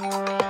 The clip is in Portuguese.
Música